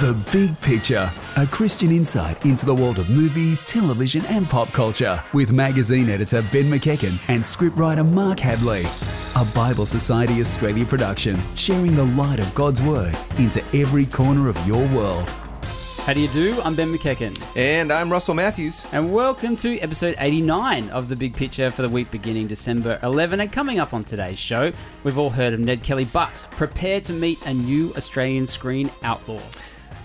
The Big Picture, a Christian insight into the world of movies, television, and pop culture, with magazine editor Ben McEachen and scriptwriter Mark Hadley. A Bible Society Australia production, sharing the light of God's Word into every corner of your world. How do you do? I'm Ben McEachen. And I'm Russell Matthews. And welcome to episode 89 of The Big Picture for the week beginning December 11. And coming up on today's show, we've all heard of Ned Kelly, but prepare to meet a new Australian screen outlaw.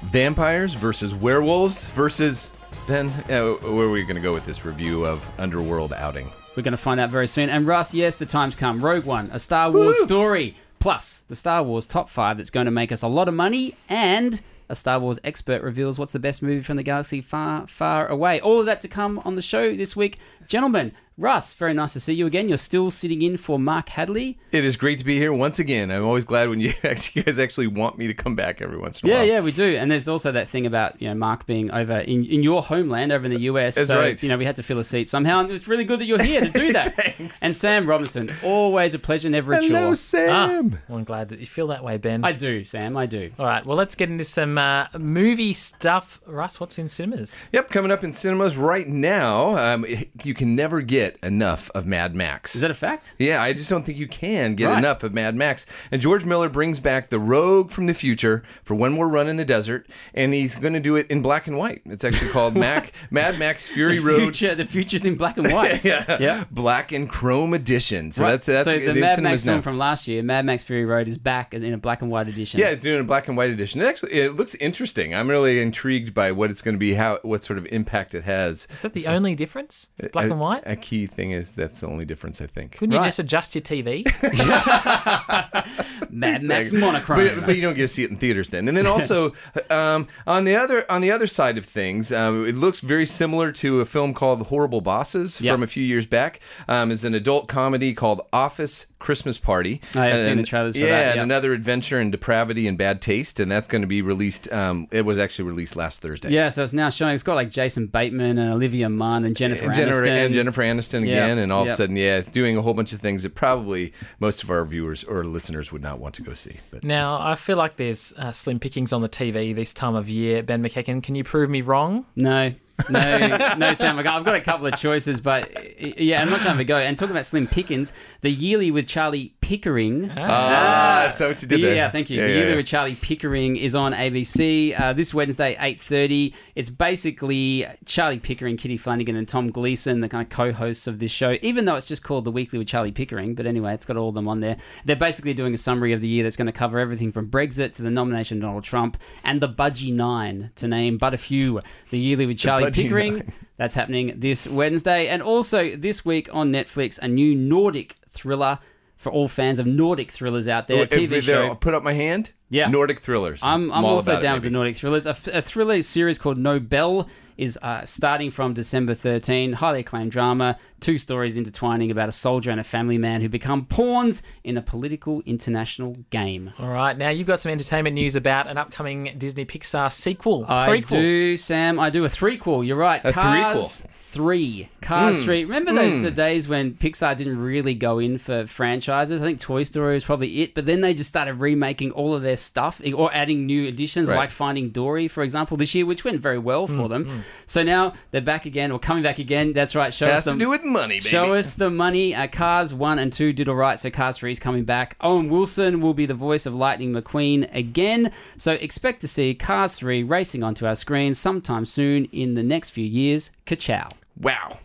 Vampires versus werewolves versus. then uh, where are we going to go with this review of Underworld Outing? We're going to find out very soon. And Russ, yes, the time's come. Rogue One, a Star Wars Woo! story, plus the Star Wars top five that's going to make us a lot of money and. A Star Wars expert reveals what's the best movie from the galaxy far, far away. All of that to come on the show this week. Gentlemen, Russ, very nice to see you again. You're still sitting in for Mark Hadley. It is great to be here once again. I'm always glad when you, actually, you guys actually want me to come back every once in a Yeah, while. yeah, yeah, we do. And there's also that thing about you know Mark being over in, in your homeland, over in the US. That's so right. you know we had to fill a seat somehow, and it's really good that you're here to do that. Thanks. And Sam Robinson, always a pleasure, never a Hello, chore. Sam. Well, I'm glad that you feel that way, Ben. I do, Sam. I do. All right, well, let's get into some uh, movie stuff. Russ, what's in cinemas? Yep, coming up in cinemas right now. Um, you can never get enough of Mad Max. Is that a fact? Yeah, I just don't think you can get Right. enough of Mad Max. And George Miller brings back the Rogue from the future for one more run in the desert, and he's going to do it in black and white. It's actually called Mac, Mad Max Fury The Road. future, the future's in black and white. yeah. Yeah. black and chrome edition. So Right. that's that's so the Mad Max film now. from last year, Mad Max Fury Road, is back in a black and white edition. Yeah, it's doing a black and white edition. It actually, it looks interesting. I'm really intrigued by what it's going to be, how what sort of impact it has. Is that the only difference? Uh, black a, and white? A key thing is that's the only difference, I think. Couldn't you just adjust your TV? Mad Max Exactly. monochrome. But, but you don't get to see it in theaters then. And then also um, on the other on the other side of things, um, it looks very similar to a film called Horrible Bosses Yeah. from a few years back. Um, it's an adult comedy called Office Christmas Party. I've seen And- the trailers for yeah, that, and yeah. another adventure in depravity and bad taste, and that's going to be released. Um, it was actually released last Thursday. yeah, so it's now showing. It's got like Jason Bateman and Olivia Munn and Jennifer And Jennifer, Aniston. and Jennifer Aniston Yeah, again, and all of a sudden, yeah, doing a whole bunch of things that probably most of our viewers or listeners would not want to go see. But now, I feel like there's uh, slim pickings on the TV this time of year. Ben McEachen, can you prove me wrong? No, no, no, Sam. I've got a couple of choices, but uh, yeah, I'm not trying to go. And talking about Slim Pickens, the yearly with Charlie Pickering. ah, that's what you did yeah, there. thank you. Yeah, the yeah, yearly yeah. with Charlie Pickering is on ABC uh, this Wednesday, eight thirty. It's basically Charlie Pickering, Kitty Flanagan, and Tom Gleeson, the kind of co-hosts of this show. Even though it's just called the Weekly with Charlie Pickering, but anyway, it's got all of them on there. They're basically doing a summary of the year that's going to cover everything from Brexit to the nomination of Donald Trump and the Budgie Nine, to name but a few. The yearly with Charlie Budgie Pickering. That's happening this Wednesday. And also this week on Netflix, a new Nordic thriller for all fans of Nordic thrillers out there. Oh, TV there- show. Put up my hand. Yeah. Nordic thrillers. I'm, I'm all also about it, down with the. Nordic thrillers. A, f- a thriller series called Nobel is uh, starting from December 13. Highly acclaimed drama. Two stories intertwining about a soldier and a family man who become pawns in a political international game. All right, now you've got some entertainment news about an upcoming Disney Pixar sequel. I threequel. do, Sam. I do a threequel. You're right. A Cars Three. Cars Mm. Three. Remember those the days when Pixar didn't really go in for franchises? I think Toy Story was probably it, but then they just started remaking all of their stuff or adding new additions, Right. like Finding Dory, for example, this year, which went very well for them. So now they're back again, or coming back again. That's right. Show us to them. do with money, baby. Show us the money. Uh, Cars 1 and 2 did all right, so Cars 3 is coming back. Owen Wilson will be the voice of Lightning McQueen again. So expect to see Cars 3 racing onto our screens sometime soon in the next few years. Ka-chow. Wow.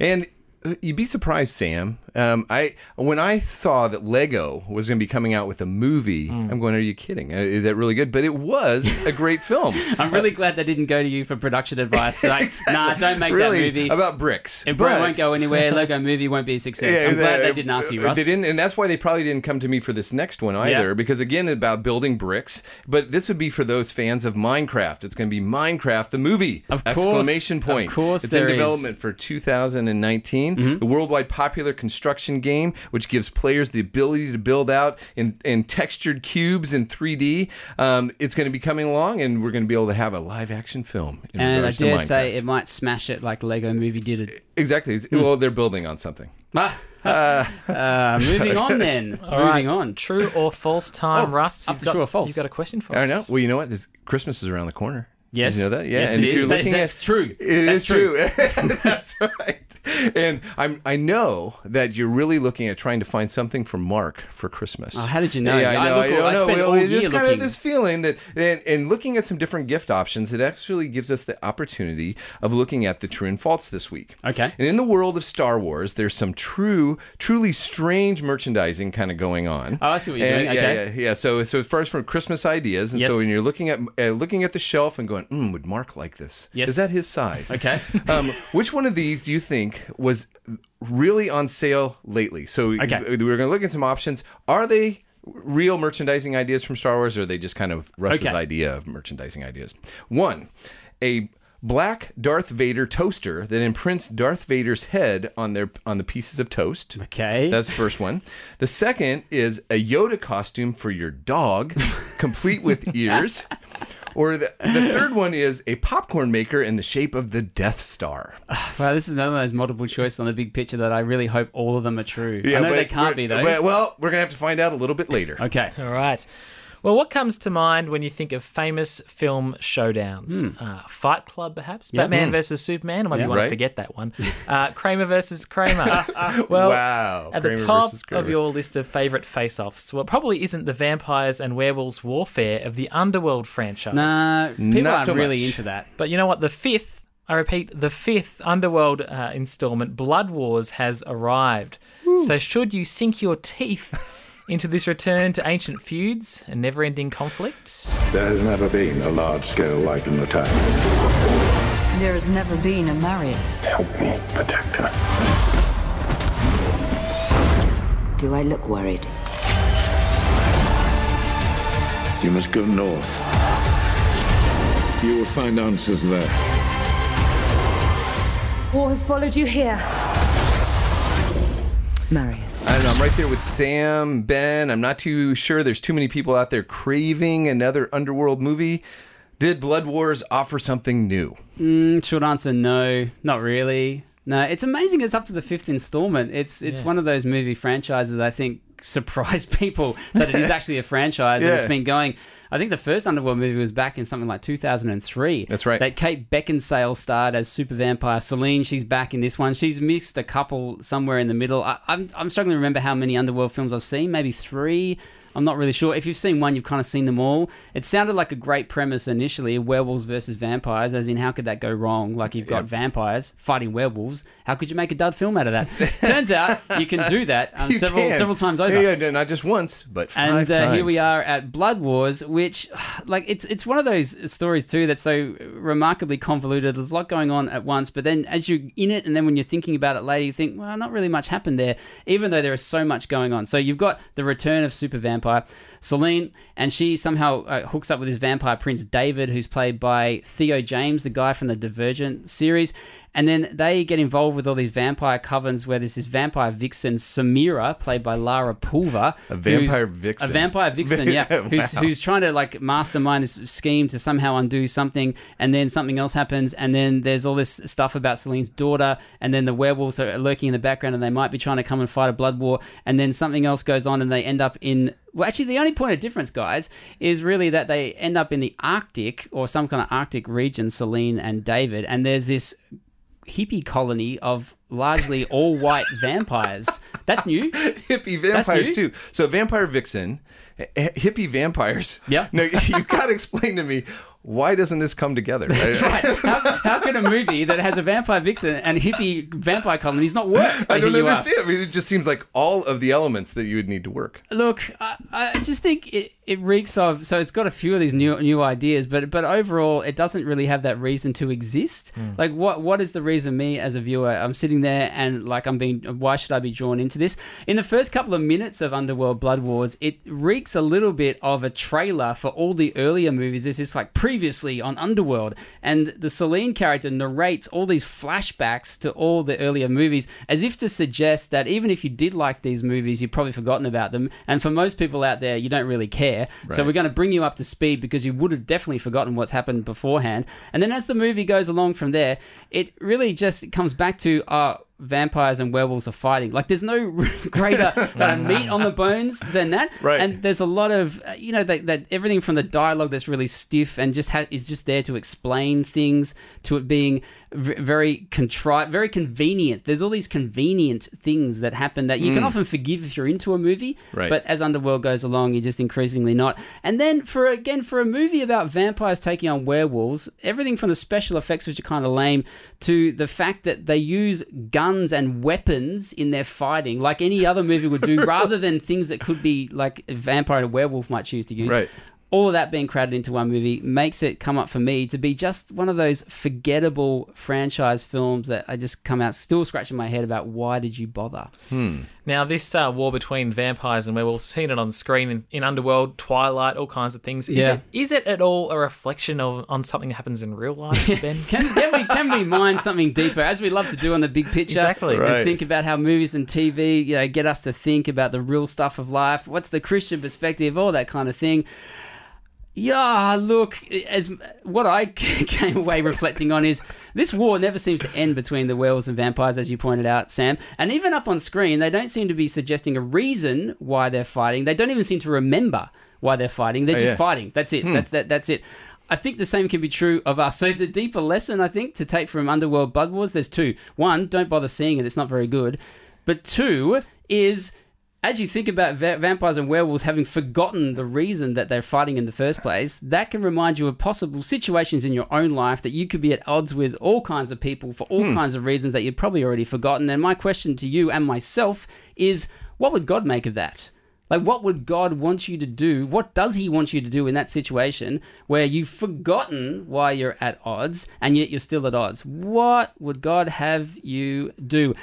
And uh, you'd be surprised, Sam. Um, I when I saw that Lego was going to be coming out with a movie, Hmm. I'm going, "Are you kidding? Uh, Is that really good?" But it was a great film. I'm really glad they didn't go to you for production advice. Like, nah, don't make really that movie. about bricks. it won't go anywhere. Lego movie won't be a success. I'm glad they didn't ask you, uh, Russ. They didn't, and that's why they probably didn't come to me for this next one either. Yeah. Because again, about building bricks. But this would be for those fans of Minecraft. It's going to be Minecraft the movie. Of course. Exclamation point! Of course it's in is. development for 2019. Mm-hmm. The worldwide popular construction game, which gives players the ability to build out in, in textured cubes in 3D. Um, it's going to be coming along, and we're going to be able to have a live action film. In and I regards to dare say it might smash it like Lego movie did it. exactly. Hmm. Well, they're building on something. Ah, Uh, moving on then. All right, moving on. True or false time, Oh, Russ? up to got, true or false. You've got a question for I us. know. Well, you know what? This, Christmas is around the corner. Yes. You know that? Yeah. Yes, and it if you're looking that's at true. It That's is true. That's right. And I'm I know that you're really looking at trying to find something for Mark for Christmas. Oh, how did you know? Yeah, I I know. look- I, I spent Well, all it's just kind looking. of this feeling that, and, and looking at some different gift options, it actually gives us the opportunity of looking at the true and false this week. Okay. And in the world of Star Wars, there's some true, truly strange merchandising kind of going on. Oh, I see what you're And- doing. Yeah, Okay. yeah, yeah. So, so first from Christmas ideas, and Yes. so when you're looking at uh, looking at the shelf and going, mm, would Mark like this? Yes. Is that his size? Okay. um, which one of these do you think was really on sale lately? So Okay. we were going to look at some options. Are they real merchandising ideas from Star Wars, or are they just kind of Russ's Okay. idea of merchandising ideas? One, a black Darth Vader toaster that imprints Darth Vader's head on their on the pieces of toast. Okay. That's the first one. The second is a Yoda costume for your dog, complete with ears. Or the, the third one is a popcorn maker in the shape of the Death Star. Wow, this is another one of those multiple choice on the big picture that I really hope all of them are true. I know but they can't we're- be though. but- well, we're gonna have to find out a little bit later. okay. All right. Well, what comes to mind when you think of famous film showdowns? Uh, Fight Club, perhaps? Batman Hmm. versus Superman? Or maybe Yeah. you want Right. to forget that one. Uh, Kramer versus Kramer. well, Wow, at Kramer the top of your list of favourite face-offs, well, probably isn't the vampires and werewolves warfare of the Underworld franchise. Nah, people Not aren't really much. into that. But you know what? The fifth, I repeat, the fifth Underworld uh, installment, Blood Wars, has arrived. So should you sink your teeth into this return to ancient feuds and never-ending conflicts. There has never been a large-scale Lycan attack. There has never been a Marius. Help me protect her. Do I look worried? You must go north. You will find answers there. War has followed you here. Marius. I don't know. I'm right there with Sam, Ben. I'm not too sure. There's too many people out there craving another Underworld movie. Did Blood Wars offer something new? Mm, Short answer, no, not really. No, it's amazing. It's up to the fifth installment. It's it's one of those movie franchises I think surprised people that it is actually a franchise and it's been going. I think the first Underworld movie was back in something like 2003. That's right. That Kate Beckinsale starred as super vampire Selene. She's back in this one. She's mixed a couple somewhere in the middle. I, I'm I'm struggling to remember how many Underworld films I've seen. Maybe three. I'm not really sure. If you've seen one, you've kind of seen them all. It sounded like a great premise initially werewolves versus vampires, as in, how could that go wrong? Like, you've got vampires fighting werewolves. How could you make a dud film out of that? Turns out you can do that um, several, can. several times over. Yeah, yeah, not just once, but five And uh, times. here we are at Blood Wars, which, like, it's it's one of those stories too that's so remarkably convoluted. There's a lot going on at once, but then as you're in it, and then when you're thinking about it later, you think, well, not really much happened there, even though there is so much going on. So you've got the return of Super Vampire, Selene, and she somehow uh, hooks up with his vampire prince David, who's played by Theo James, the guy from the Divergent series. And then they get involved with all these vampire covens where there's this vampire vixen, Semira, played by Lara Pulver. A vampire vixen. A vampire vixen, yeah. Who's, who's trying to like mastermind this scheme to somehow undo something, and then something else happens, and then there's all this stuff about Selene's daughter, and then the werewolves are lurking in the background, and they might be trying to come and fight a blood war, and then something else goes on, and they end up in. Well, actually, the only point of difference, guys, is really that they end up in the Arctic or some kind of Arctic region, Selene and David, and there's this hippie colony of largely all white vampires. That's new. hippie vampires new. too. So vampire vixen, hippie vampires. Yeah. No, you got to explain to me why doesn't this come together? That's right. How, how can a movie that has a vampire vixen and hippie vampire colonies not work? I don't hear you ask. understand. I mean, it just seems like all of the elements that you would need to work. Look, I, I just think it, it reeks of. So it's got a few of these new new ideas, but but overall, it doesn't really have that reason to exist. Hmm. Like, what what is the reason? Me as a viewer, I'm sitting there and like I'm being. Why should I be drawn into this? In the first couple of minutes of Underworld Blood Wars, it reeks a little bit of a trailer for all the earlier movies. There's this like previously on Underworld, and the Selene character narrates all these flashbacks to all the earlier movies, as if to suggest that even if you did like these movies, you've probably forgotten about them. And for most people out there, you don't really care. So Right. we're going to bring you up to speed because you would have definitely forgotten what's happened beforehand. And then as the movie goes along from there, it really just comes back to uh, vampires and werewolves are fighting. Like, there's no greater uh, meat on the bones than that. Right. And there's a lot of, uh, you know, that, that everything from the dialogue that's really stiff and just ha- is just there to explain things to it being very contrite, very convenient. There's all these convenient things that happen that you can hmm. often forgive if you're into a movie, Right. but as Underworld goes along, you're just increasingly not. And then for again for a movie about vampires taking on werewolves, everything from the special effects, which are kind of lame, to the fact that they use guns and weapons in their fighting, like any other movie would do, rather than things that could be like a vampire and a werewolf might choose to use. Right. All of that being crowded into one movie makes it come up for me to be just one of those forgettable franchise films that I just come out still scratching my head about why did you bother? Now, this uh, war between vampires and werewolves, seen it on screen in, in Underworld, Twilight, all kinds of things. Is, Yeah. it, is it at all a reflection of on something that happens in real life, Ben? Can, can we can we mine something deeper as we love to do on the big picture? Exactly. And Right. think about how movies and TV, you know, get us to think about the real stuff of life. What's the Christian perspective? All that kind of thing. Yeah, look, as what I came away reflecting on is this war never seems to end between the werewolves and vampires, as you pointed out, Sam. And even up on screen, they don't seem to be suggesting a reason why they're fighting. They don't even seem to remember why they're fighting. They're Oh, just yeah. fighting. That's it. Hmm. That's that. That's it. I think the same can be true of us. So the deeper lesson I think to take from Underworld Blood Wars, there's two. One, don't bother seeing it; it's not very good. But two is as you think about va- vampires and werewolves having forgotten the reason that they're fighting in the first place, that can remind you of possible situations in your own life that you could be at odds with all kinds of people for all hmm. kinds of reasons that you'd probably already forgotten. And my question to you and myself is what would God make of that? Like, what would God want you to do? What does He want you to do in that situation where you've forgotten why you're at odds and yet you're still at odds? What would God have you do?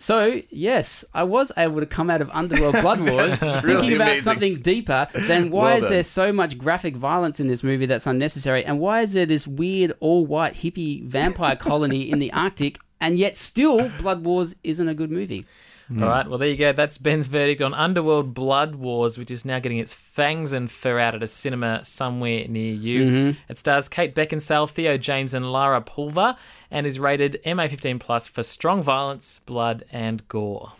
So, yes, I was able to come out of Underworld Blood Wars thinking really about amazing. something deeper than why Well is done. there so much graphic violence in this movie that's unnecessary? And why is there this weird all white hippie vampire colony in the Arctic? And yet, still, Blood Wars isn't a good movie. All right, well, there you go. That's Ben's verdict on Underworld Blood Wars, which is now getting its fangs and fur out at a cinema somewhere near you. Mm-hmm. It stars Kate Beckinsale, Theo James, and Lara Pulver, and is rated MA15 plus for strong violence, blood, and gore.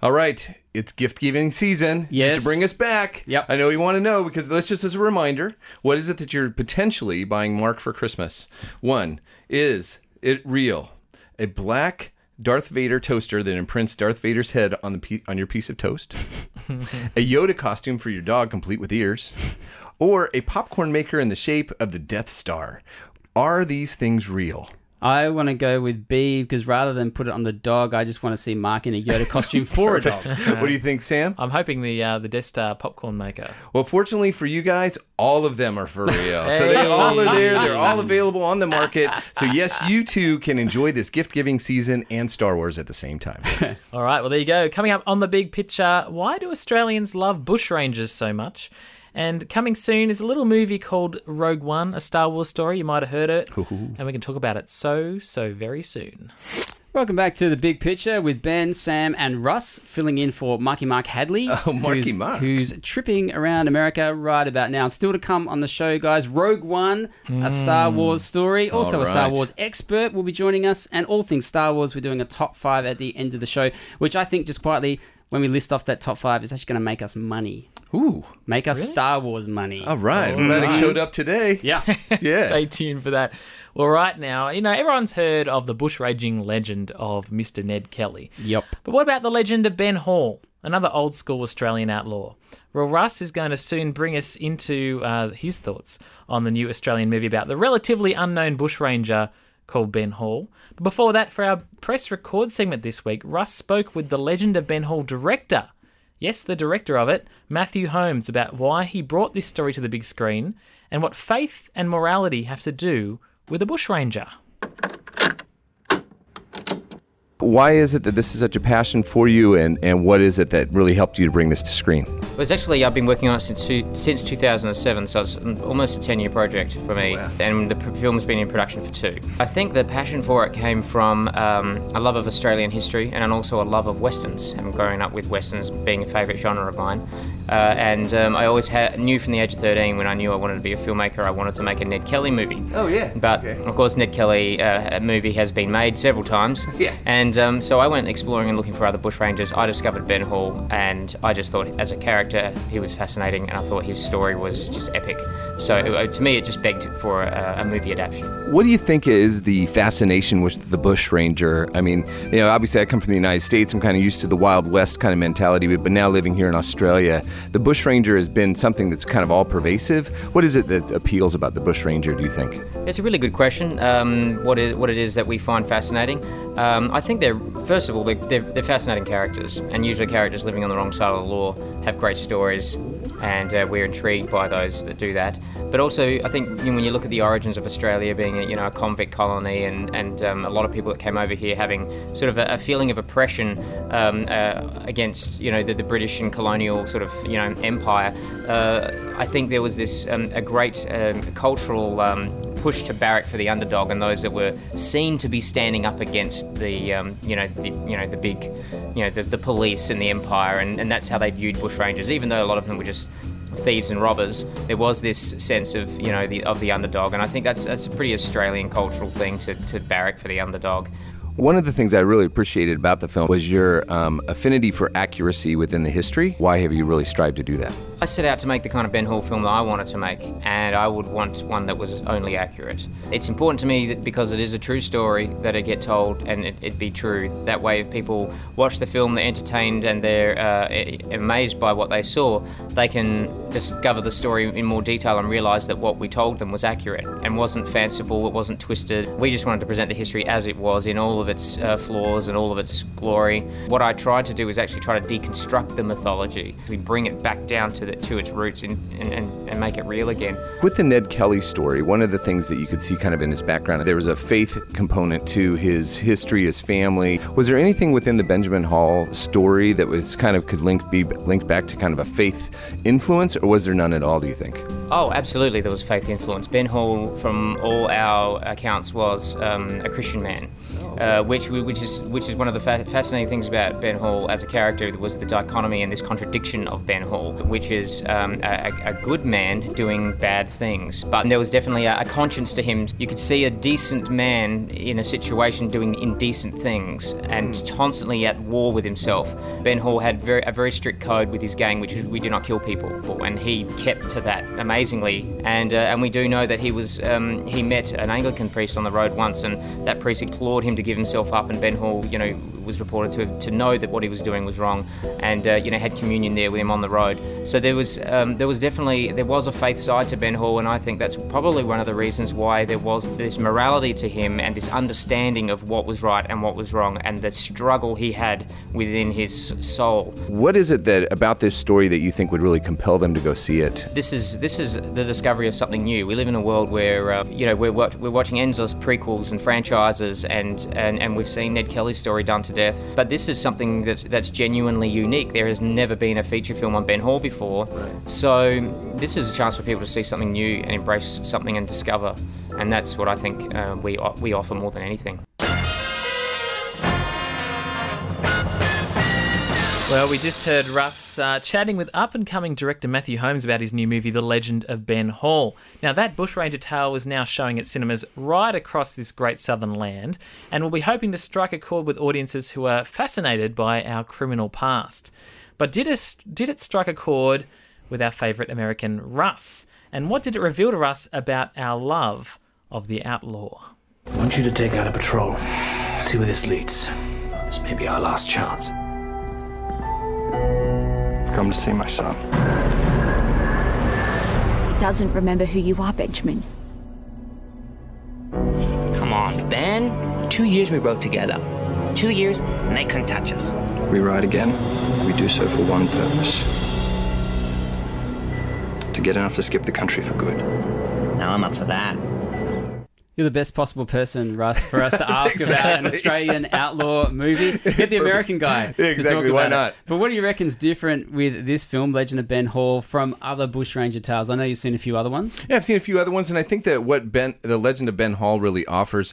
All right, it's gift giving season. Just Yes. to bring us back. Yep. I know you want to know because let's just as a reminder, what is it that you're potentially buying Mark for Christmas? One, is it real? A black Darth Vader toaster that imprints Darth Vader's head on the pe- on your piece of toast, a Yoda costume for your dog complete with ears, or a popcorn maker in the shape of the Death Star. Are these things real? I want to go with B because rather than put it on the dog, I just want to see Mark in a Yoda costume for a dog. what do you think, Sam? I'm hoping the uh, the Death Star popcorn maker. Well, fortunately for you guys, all of them are for real. So they all are there. They're all available on the market. So yes, you too can enjoy this gift giving season and Star Wars at the same time. All right, well, there you go. Coming up on the big picture, why do Australians love bushrangers so much? And coming soon is a little movie called Rogue One, a Star Wars story. You might have heard it. And we can talk about it so, so very soon. Welcome back to the big picture with Ben, Sam, and Russ filling in for Marky Mark Hadley. Oh, Marky who's, Mark. Who's tripping around America right about now. Still to come on the show, guys. Rogue One, a hmm. Star Wars story. Also, All a Star. Wars expert will be joining us. And all things Star Wars, we're doing a top five at the end of the show, which I think just quietly, when we list off that top five, it's actually going to make us money. Ooh, Make us Star Wars money. all right. I'm glad it showed up today. Yeah. Yeah. Stay tuned for that. Well, right now, you know, everyone's heard of the bushranging legend of Mr. Ned Kelly. Yep. But what about the legend of Ben Hall, another old school Australian outlaw? Well, Russ is going to soon bring us into uh, his thoughts on the new Australian movie about the relatively unknown bushranger called Ben Hall. But before that, for our press record segment this week, Russ spoke with the Legend of Ben Hall director. Yes, the director of it, Matthew Holmes, about why he brought this story to the big screen and what faith and morality have to do with a bushranger. Why is it that this is such a passion for you, and, and what is it that really helped you to bring this to screen? Well, it's actually I've been working on it since two, since 2007, so it's almost a 10-year project for me, and the film's been in production for two. I think the passion for it came from um, a love of Australian history and also a love of westerns. And growing up with westerns being a favourite genre of mine, uh, and um, I always had, knew from the age of 13 when I knew I wanted to be a filmmaker, I wanted to make a Ned Kelly movie. Oh, yeah. But Okay. of course, Ned Kelly uh, movie has been made several times. Yeah. And And um, so I went exploring and looking for other bushrangers. I discovered Ben Hall, and I just thought, as a character, he was fascinating, and I thought his story was just epic. So uh, to me, it just begged for a, a movie adaptation. What do you think is the fascination with the bushranger? I mean, you know, obviously I come from the United States. I'm kind of used to the Wild West kind of mentality, but now living here in Australia, the bushranger has been something that's kind of all pervasive. What is it that appeals about the bushranger? Do you think? It's a really good question. Um, what is what it is that we find fascinating? Um, I think they're first of all they're, they're, they're fascinating characters, and usually characters living on the wrong side of the law have great stories, and uh, we're intrigued by those that do that. But also, I think you know, when you look at the origins of Australia being a, you know a convict colony, and and um, a lot of people that came over here having sort of a, a feeling of oppression um, uh, against you know the, the, British and colonial sort of you know empire. Uh, I think there was this um, a great um, cultural push to barrack for the underdog and those that were seen to be standing up against the, um, you know, the, you know, the big, you know, the, the police and the empire, and, and that's how they viewed bushrangers. Even though a lot of them were just thieves and robbers, there was this sense of, you know, the of the underdog, and I think that's that's a pretty Australian cultural thing to, to barrack for the underdog. One of the things I really appreciated about the film was your um, affinity for accuracy within the history. Why have you really strived to do that? I set out to make the kind of Ben Hall film that I wanted to make, and I would want one that was only accurate. It's important to me that because it is a true story that it get told and it, it be true. That way, if people watch the film, they're entertained and they're uh, amazed by what they saw, they can discover the story in more detail and realise that what we told them was accurate and wasn't fanciful, it wasn't twisted. We just wanted to present the history as it was in all of its uh, flaws and all of its glory. What I tried to do was actually try to deconstruct the mythology. We bring it back down to the it to its roots and, and, and make it real again. With the Ned Kelly story, one of the things that you could see kind of in his background, there was a faith component to his history, his family. Was there anything within the Benjamin Hall story that was kind of could link be linked back to kind of a faith influence, or was there none at all? Do you think? Oh, absolutely, there was faith influence. Ben Hall, from all our accounts, was um, a Christian man uh, which which is which is one of the fa- fascinating things about Ben Hall as a character was the dichotomy and this contradiction of Ben Hall, which is um, a, a, good man doing bad things, but there was definitely a, a, conscience to him. You could see a decent man in a situation doing indecent things and mm. constantly at war with himself. Ben Hall had very, a very strict code with his gang, which is we do not kill people, and he kept to that amazingly. And uh, and we do know that he was um, he met an Anglican priest on the road once, and that priest implored him to give himself up, and Ben Hall, you know, was reported to to know that what he was doing was wrong, and uh, you know had communion there with him on the road. So there was um, there was definitely there was a faith side to Ben Hall, and I think that's probably one of the reasons why there was this morality to him and this understanding of what was right and what was wrong, and the struggle he had within his soul. What is it that about this story that you think would really compel them to go see it? This is this is the discovery of something new. We live in a world where uh, you know we're we're watching endless prequels and franchises, and, and and we've seen Ned Kelly's story done to death. But this is something that, that's genuinely unique. There has never been a feature film on Ben Hall before. So this is a chance for people to see something new and embrace something and discover. And that's what I think uh, we, we offer more than anything. Well, we just heard Russ uh, chatting with up and coming director Matthew Holmes about his new movie, The Legend of Ben Hall. Now, that Bushranger tale is now showing at cinemas right across this great southern land, and we'll be hoping to strike a chord with audiences who are fascinated by our criminal past. But did it, did it strike a chord with our favourite American Russ? And what did it reveal to us about our love of the outlaw? I want you to take out a patrol, see where this leads. This may be our last chance come to see my son. He doesn't remember who you are, Benjamin. Come on, Ben. Two years we rode together. Two years, and they couldn't touch us. We ride again. We do so for one purpose to get enough to skip the country for good. Now I'm up for that. You're the best possible person, Russ, for us to ask exactly. about an Australian outlaw movie. Get the American guy. Yeah, exactly. Why not? It. But what do you reckon's different with this film, Legend of Ben Hall, from other bushranger tales? I know you've seen a few other ones. Yeah, I've seen a few other ones, and I think that what Ben, the Legend of Ben Hall, really offers,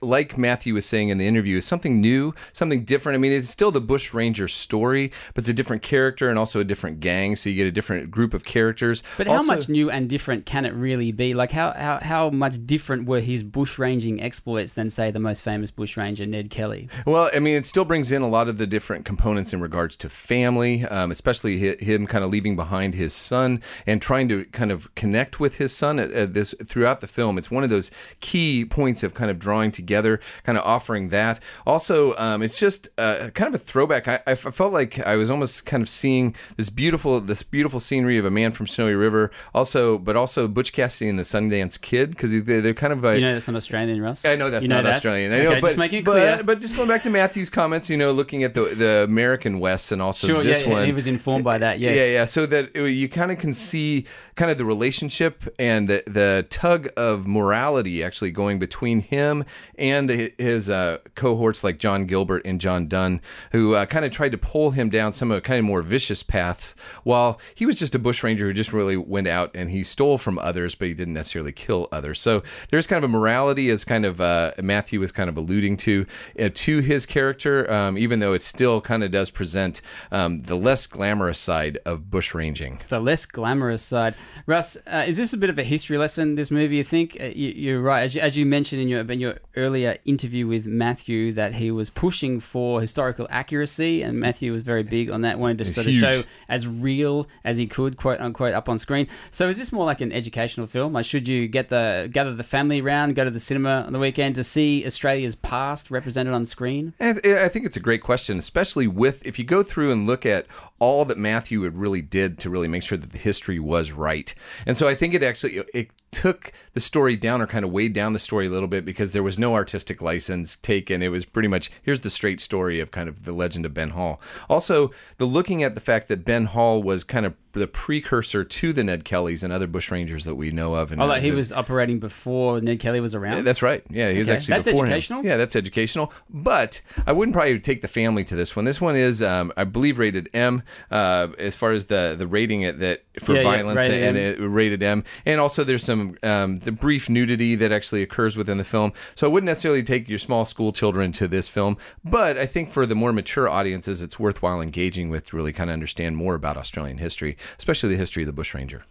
like Matthew was saying in the interview, is something new, something different. I mean, it's still the bushranger story, but it's a different character and also a different gang, so you get a different group of characters. But also, how much new and different can it really be? Like, how how, how much different were his bushranging exploits than, say, the most famous bushranger, Ned Kelly. Well, I mean, it still brings in a lot of the different components in regards to family, um, especially him kind of leaving behind his son and trying to kind of connect with his son at, at this throughout the film. It's one of those key points of kind of drawing together, kind of offering that. Also, um, it's just uh, kind of a throwback. I felt like I was almost kind of seeing this beautiful, this beautiful scenery of a man from Snowy River. Also, but also Butch Cassidy and the Sundance Kid because they're, they're kind of a, You know that's not Australian, Russ. I know that's You know not that? Australian. I Okay, know, but, just making it clear. but just going back to Matthew's comments, you know, looking at the the American West and also Sure, this yeah, yeah, one, he was informed by that, yes. yeah, yeah. So that it- you kind of can see kind of the relationship and the the tug of morality actually going between him and his uh, cohorts like John Gilbert and John Dunn, who uh, kind of tried to pull him down some of kind of more vicious paths, while he was just a bushranger who just really went out and he stole from others, but he didn't necessarily kill others. So there's kind of a morality, as kind of uh, Matthew was kind of alluding to, uh, to his character, um, even though it still kind of does present um, the less glamorous side of bushranging. the less glamorous side. Russ, uh, is this a bit of a history lesson? This movie, you think? Uh, you, you're right, as you, as you mentioned in your in your earlier interview with Matthew, that he was pushing for historical accuracy, and Matthew was very big on that, wanted to It's sort huge. of show as real as he could, quote unquote, up on screen. So, is this more like an educational film? Like, should you get the gather the family around, go to the cinema on the weekend to see Australia's past represented on screen? And I think it's a great question, especially with if you go through and look at all that Matthew really did to really make sure that the history was right. And so I think it actually it took the story down or kind of weighed down the story a little bit because there was no artistic license taken. It was pretty much here's the straight story of kind of the legend of Ben Hall. Also, the looking at the fact that Ben Hall was kind of the precursor to the Ned Kellys and other bushrangers that we know of. And Oh, like he was operating before Ned Kelly was around. yeah, That's right. Yeah, he was Okay. actually That's before educational? him. Yeah, that's educational. But I wouldn't probably take the family to this one. This one is, um, I believe, rated M uh, as far as the the rating it that for Yeah, yeah, violence rated and M. it rated M. And also there's some um, the brief nudity that actually occurs within the film. So I wouldn't necessarily take your small school children to this film. But I think for the more mature audiences, it's worthwhile engaging with to really kind of understand more about Australian history, especially the history of the bushranger.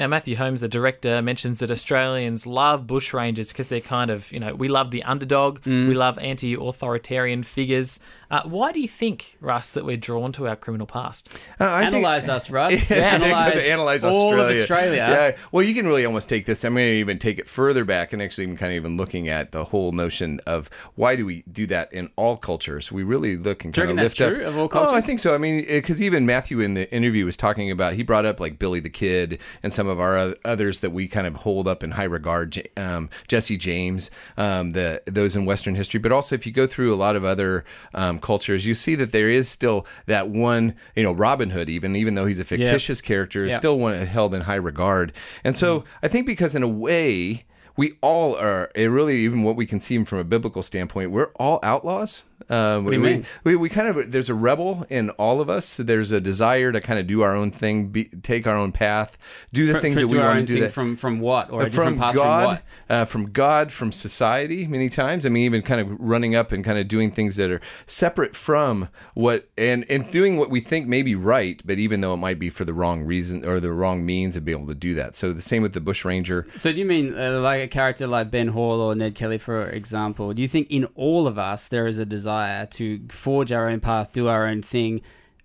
Now, Matthew Holmes, the director, mentions that Australians love bushrangers because they're kind of, you know, we love the underdog, Mm. we love anti authoritarian figures. Uh, why do you think, Russ, that we're drawn to our criminal past? Uh, I think- Analyze us, Russ. Yeah, Analyze, analyze all Australia. of Australia. Yeah. Well, you can really almost take this. I'm going to even take it further back and actually even kind of even looking at the whole notion of why do we do that in all cultures? We really look and kind of lift up. true of all cultures? Oh, I think so. I mean, because even Matthew in the interview was talking about he brought up like Billy the Kid and some of our others that we kind of hold up in high regard. Um, Jesse James, um, the those in Western history, but also if you go through a lot of other um, cultures, you see that there is still that one. You know, Robin Hood, even even though he's a fictitious character, is Yeah. still one held in high regard. And so I think because in a way we all are it really even what we can see from a biblical standpoint we're all outlaws um, What do you we, mean? we, we kind of there's a rebel in all of us there's a desire to kind of do our own thing be, take our own path do the For- things for- that we want to do that from from what or different God, from what? Uh, from God, from society, many times. I mean, even kind of running up and kind of doing things that are separate from what and and doing what we think may be right, but even though it might be for the wrong reason or the wrong means to be able to do that. So the same with the Bush Ranger. So do you mean uh, like a character like Ben Hall or Ned Kelly, for example? Do you think in all of us there is a desire to forge our own path, do our own thing,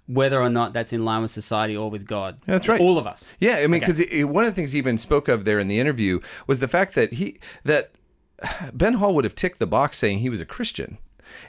whether or not that's in line with society or with God? That's right. All of us. Yeah, I mean, Okay. because one of the things he even spoke of there in the interview was the fact that he that Ben Hall would have ticked the box saying he was a Christian.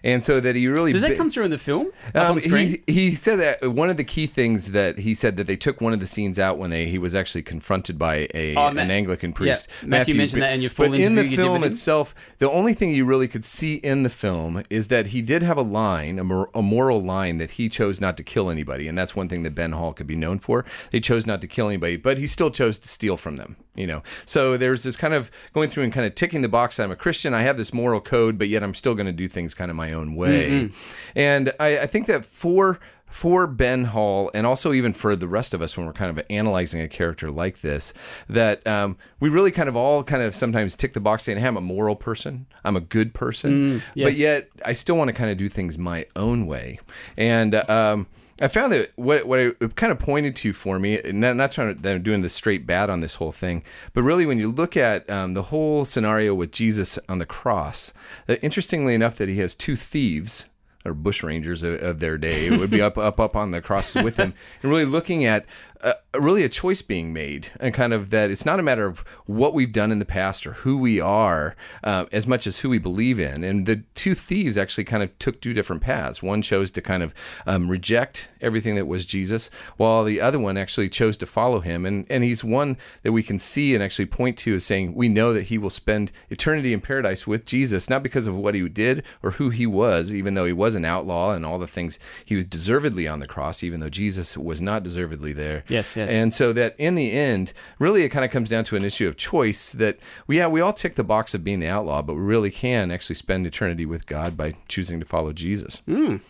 And so that he really Does that come through in the film? Um, he, he said that one of the key things that he said that they took one of the scenes out when they he was actually confronted by a Oh, Ma- an Anglican yeah, priest. Matthew mentioned that in your full But in the you film itself, the only thing you really could see in the film is that he did have a line, a, mor- a moral line that he chose not to kill anybody, and that's one thing that Ben Hall could be known for. He chose not to kill anybody, but he still chose to steal from them. You know, so there's this kind of going through and kind of ticking the box. I'm a Christian. I have this moral code, but yet I'm still going to do things kind of my own way. Mm-mm. And I, I think that for for Ben Hall, and also even for the rest of us when we're kind of analyzing a character like this, that um, we really kind of all kind of sometimes tick the box saying, hey, I'm a moral person, I'm a good person, Mm, but yet I still want to kind of do things my own way. And um, I found that what what it kind of pointed to for me, and not, not trying to that I'm doing the straight bad on this whole thing, but really when you look at um, the whole scenario with Jesus on the cross, that interestingly enough, that he has two thieves or bush rangers of, of their day would be up up up on the cross with him, and really looking at uh, really a choice being made, and kind of that it's not a matter of what we've done in the past or who we are, uh, as much as who we believe in. And the two thieves actually kind of took two different paths. One chose to kind of um, reject everything that was Jesus, while the other one actually chose to follow him. And and he's one that we can see and actually point to as saying we know that he will spend eternity in paradise with Jesus, not because of what he did or who he was, even though he was an outlaw and all the things he was deservedly on the cross, even though Jesus was not deservedly there. Yes, yes. And so that in the end, really it kind of comes down to an issue of choice that, we yeah, we all tick the box of being the outlaw, but we really can actually spend eternity with God by choosing to follow Jesus. Mm.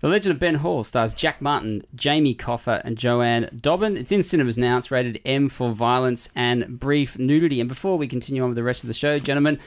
The Legend of Ben Hall stars Jack Martin, Jamie Coffa, and Joanne Dobbin. It's in cinemas now. It's rated M for violence and brief nudity. And before we continue on with the rest of the show, gentlemen,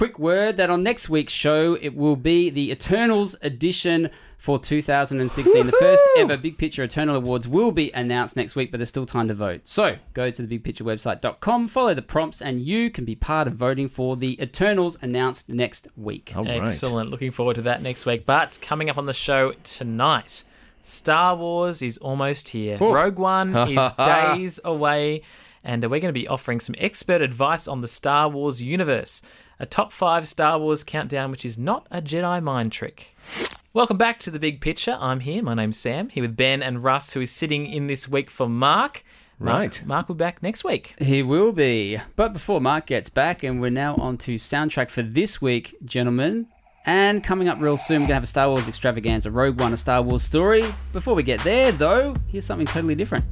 quick word that on next week's show, it will be the Eternals edition for 2016. The first ever Big Picture Eternal Awards will be announced next week, but there's still time to vote. So go to the bigpicturewebsite.com, follow the prompts, and you can be part of voting for the Eternals announced next week. Excellent. Looking forward to that next week. But coming up on the show tonight, Star Wars is almost here. Oh. Rogue One is days away, and we're going to be offering some expert advice on the Star Wars universe. A top five Star Wars countdown, which is not a Jedi mind trick. Welcome back to the big picture. I'm here. My name's Sam, here with Ben and Russ, who is sitting in this week for Mark. Mark Right. Mark will be back next week. He will be. But before Mark gets back, and we're now on to soundtrack for this week, gentlemen. And coming up real soon, we're going to have a Star Wars extravaganza, Rogue One, a Star Wars story. Before we get there, though, here's something totally different.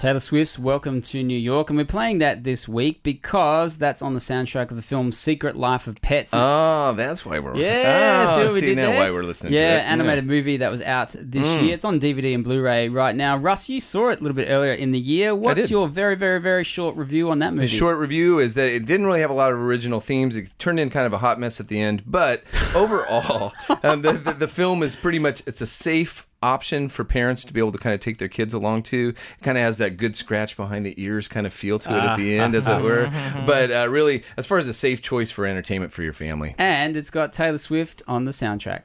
Taylor Swift's Welcome to New York, and we're playing that this week because that's on the soundtrack of the film Secret Life of Pets. Oh, that's why we're Yeah, Oh, see what we did now why we're listening yeah, to it. animated movie that was out this Mm. year. It's on DVD and Blu-ray right now. Russ, you saw it a little bit earlier in the year. What's your very, very, very short review on that movie? The short review is that it didn't really have a lot of original themes. It turned in kind of a hot mess at the end, but overall, um, the, the, the film is pretty much it's a safe option for parents to be able to kind of take their kids along to. It kind of has that good scratch behind the ears kind of feel to it at the end, as it were. But uh, really, as far as a safe choice for entertainment for your family. And it's got Taylor Swift on the soundtrack.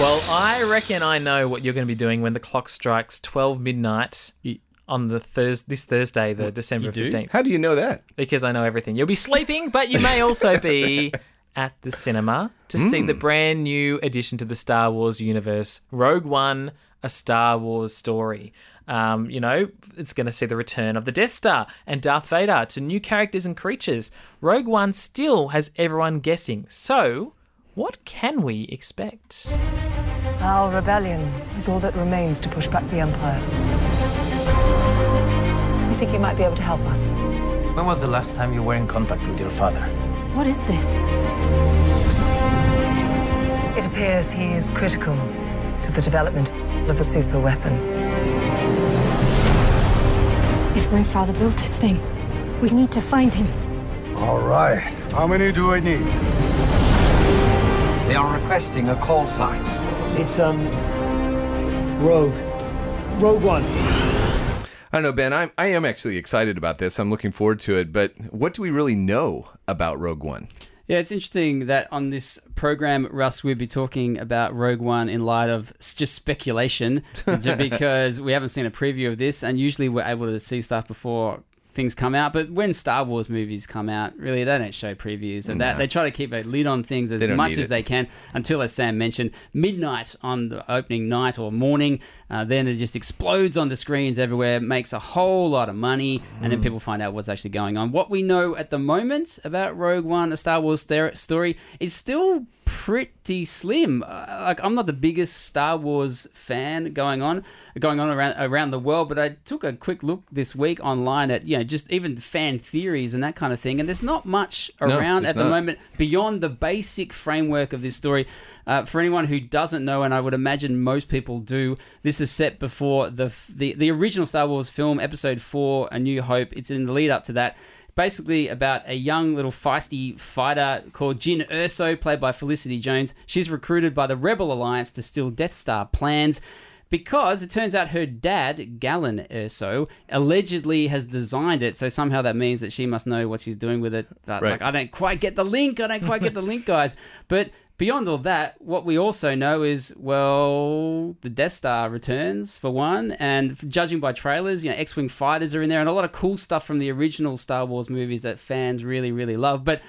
Well, I reckon I know what you're going to be doing when the clock strikes 12 midnight on the Thurs this Thursday, the December 15th. How do you know that? Because I know everything. You'll be sleeping, but you may also be at the cinema to see the Mm. brand new addition to the Star Wars universe, Rogue One, a Star Wars story. Um, you know, it's going to see the return of the Death Star and Darth Vader to new characters and creatures. Rogue One still has everyone guessing. So, what can we expect? Our rebellion is all that remains to push back the Empire. We think you might be able to help us. When was the last time you were in contact with your father? What is this? It appears he is critical to the development of a super weapon. If my father built this thing, we need to find him. All right. How many do I need? They are requesting a call sign. It's, um, Rogue. Rogue One. I don't know, Ben. I'm, I am actually excited about this. I'm looking forward to it. But what do we really know about Rogue One? Yeah, it's interesting that on this program, Russ, we'd be talking about Rogue One in light of just speculation, because we haven't seen a preview of this, and usually we're able to see stuff before things come out. But when Star Wars movies come out, really, they don't show previews of that. They try to keep a lid on things as much as it. they can until, as Sam mentioned, midnight on the opening night or morning. Uh, then it just explodes on the screens everywhere, makes a whole lot of money, and then Mm. people find out what's actually going on. What we know at the moment about Rogue One, a Star Wars story, is still pretty slim. Uh, like I'm not the biggest Star Wars fan going on going on around around the world, but I took a quick look this week online at you know just even fan theories and that kind of thing, and there's not much around there's at the moment beyond the basic framework of this story. Uh, for anyone who doesn't know, and I would imagine most people do, this is set before the the the original Star Wars film, Episode Four, A New Hope. It's in the lead up to that basically about a young little feisty fighter called Jyn Erso, played by Felicity Jones. She's recruited by the Rebel Alliance to steal Death Star plans. Because it turns out her dad, Galen Erso, allegedly has designed it, so somehow that means that she must know what she's doing with it. But Right. like, I don't quite get the link. I don't quite get the link, guys. But beyond all that, what we also know is, well, the Death Star returns for one, and judging by trailers, you know, X-wing fighters are in there, and a lot of cool stuff from the original Star Wars movies that fans really, really love. But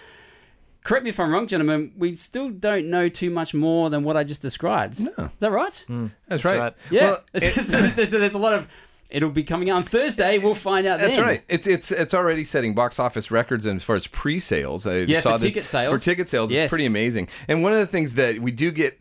correct me if I'm wrong, gentlemen, we still don't know too much more than what I just described. No. Is that right? Hmm. That's right. Yeah. Well, it- there's, there's a lot of. It'll be coming out on Thursday. We'll find out That's then. right. It's it's it's already setting box office records, and as far as pre-sales, I Yeah, saw for ticket sales. For ticket sales, Yes. it's pretty amazing. And one of the things that we do get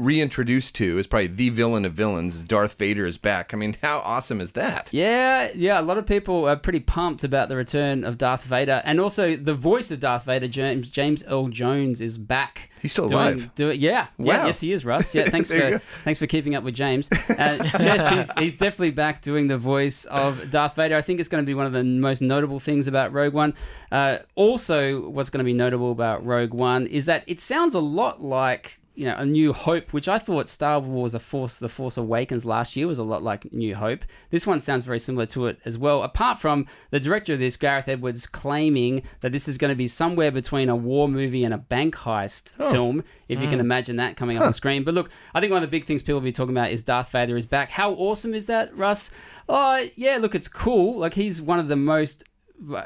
reintroduced to is probably the villain of villains. Darth Vader is back. I mean, how awesome is that? Yeah, yeah. A lot of people are pretty pumped about the return of Darth Vader, and also the voice of Darth Vader, James James Earl Jones, is back. He's still doing, alive. Do it. Yeah. Yeah. Wow. Yes, he is. Russ. Yeah. Thanks for thanks for keeping up with James. Uh, yes, he's, he's definitely back doing the voice of Darth Vader. I think it's going to be one of the most notable things about Rogue One. Uh, also, what's going to be notable about Rogue One is that it sounds a lot like you know, A New Hope, which I thought Star Wars: A Force, The Force Awakens last year was a lot like New Hope. This one sounds very similar to it as well. Apart from the director of this, Gareth Edwards, claiming that this is going to be somewhere between a war movie and a bank heist Oh. film, if you can Mm. imagine that coming up Huh. on screen. But look, I think one of the big things people will be talking about is Darth Vader is back. How awesome is that, Russ? Oh, yeah. Look, it's cool. Like he's one of the most.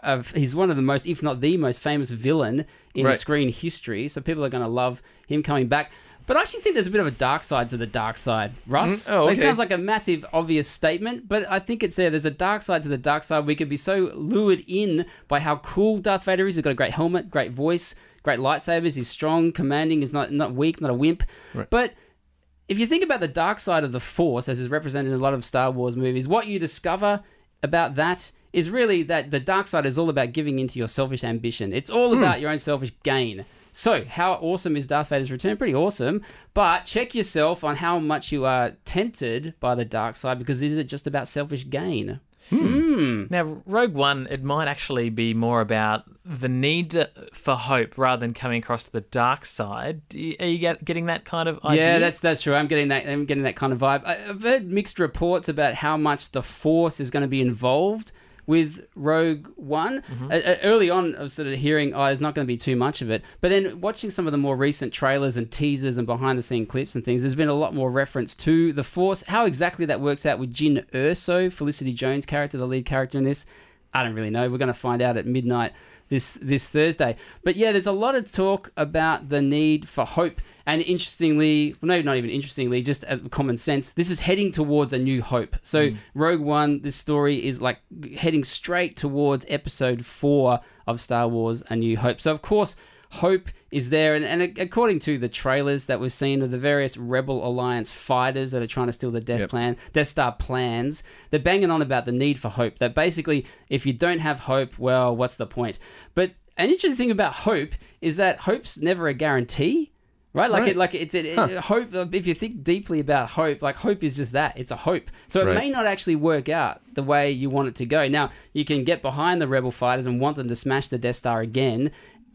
Of, he's one of the most, if not the most famous villain in Right. screen history. So people are going to love him coming back. But I actually think there's a bit of a dark side to the dark side, Russ. Mm, oh, okay. It sounds like a massive, obvious statement, but I think it's there. There's a dark side to the dark side. We could be so lured in by how cool Darth Vader is. He's got a great helmet, great voice, great lightsabers. He's strong, commanding. He's not not weak, not a wimp. Right. But if you think about the dark side of the Force, as is represented in a lot of Star Wars movies, what you discover about that is really that the dark side is all about giving into your selfish ambition. It's all Hmm. about your own selfish gain. So, how awesome is Darth Vader's return? Pretty awesome. But check yourself on how much you are tempted by the dark side because is it just about selfish gain? Hmm. Now, Rogue One, it might actually be more about the need for hope rather than coming across to the dark side. Are you get, getting that kind of idea? Yeah, that's that's true. I'm getting that. I'm getting that kind of vibe. I've heard mixed reports about how much the Force is going to be involved with Rogue One. Mm-hmm. Uh, uh, early on, I was sort of hearing, "Oh, there's not going to be too much of it." But then watching some of the more recent trailers and teasers and behind-the-scene clips and things, there's been a lot more reference to the Force. How exactly that works out with Jyn Erso, Felicity Jones' character, the lead character in this, I don't really know. We're going to find out at midnight this this Thursday. But yeah, there's a lot of talk about the need for hope. And interestingly, well, no, not even interestingly, just as common sense, this is heading towards a new hope. So mm. Rogue One, this story is like heading straight towards Episode Four of Star Wars: A New Hope. So of course. Hope is there, and, and according to the trailers that we've seen of the various Rebel Alliance fighters that are trying to steal the Death Plan, Death Star plans, they're banging on about the need for hope. That basically, if you don't have hope, well, what's the point? But an interesting thing about hope is that hope's never a guarantee. Right, like Right. it, like it's it, it- hope. If you think deeply about hope, like hope is just that. It's a hope. So it Right. may not actually work out the way you want it to go. Now you can get behind the rebel fighters and want them to smash the Death Star again,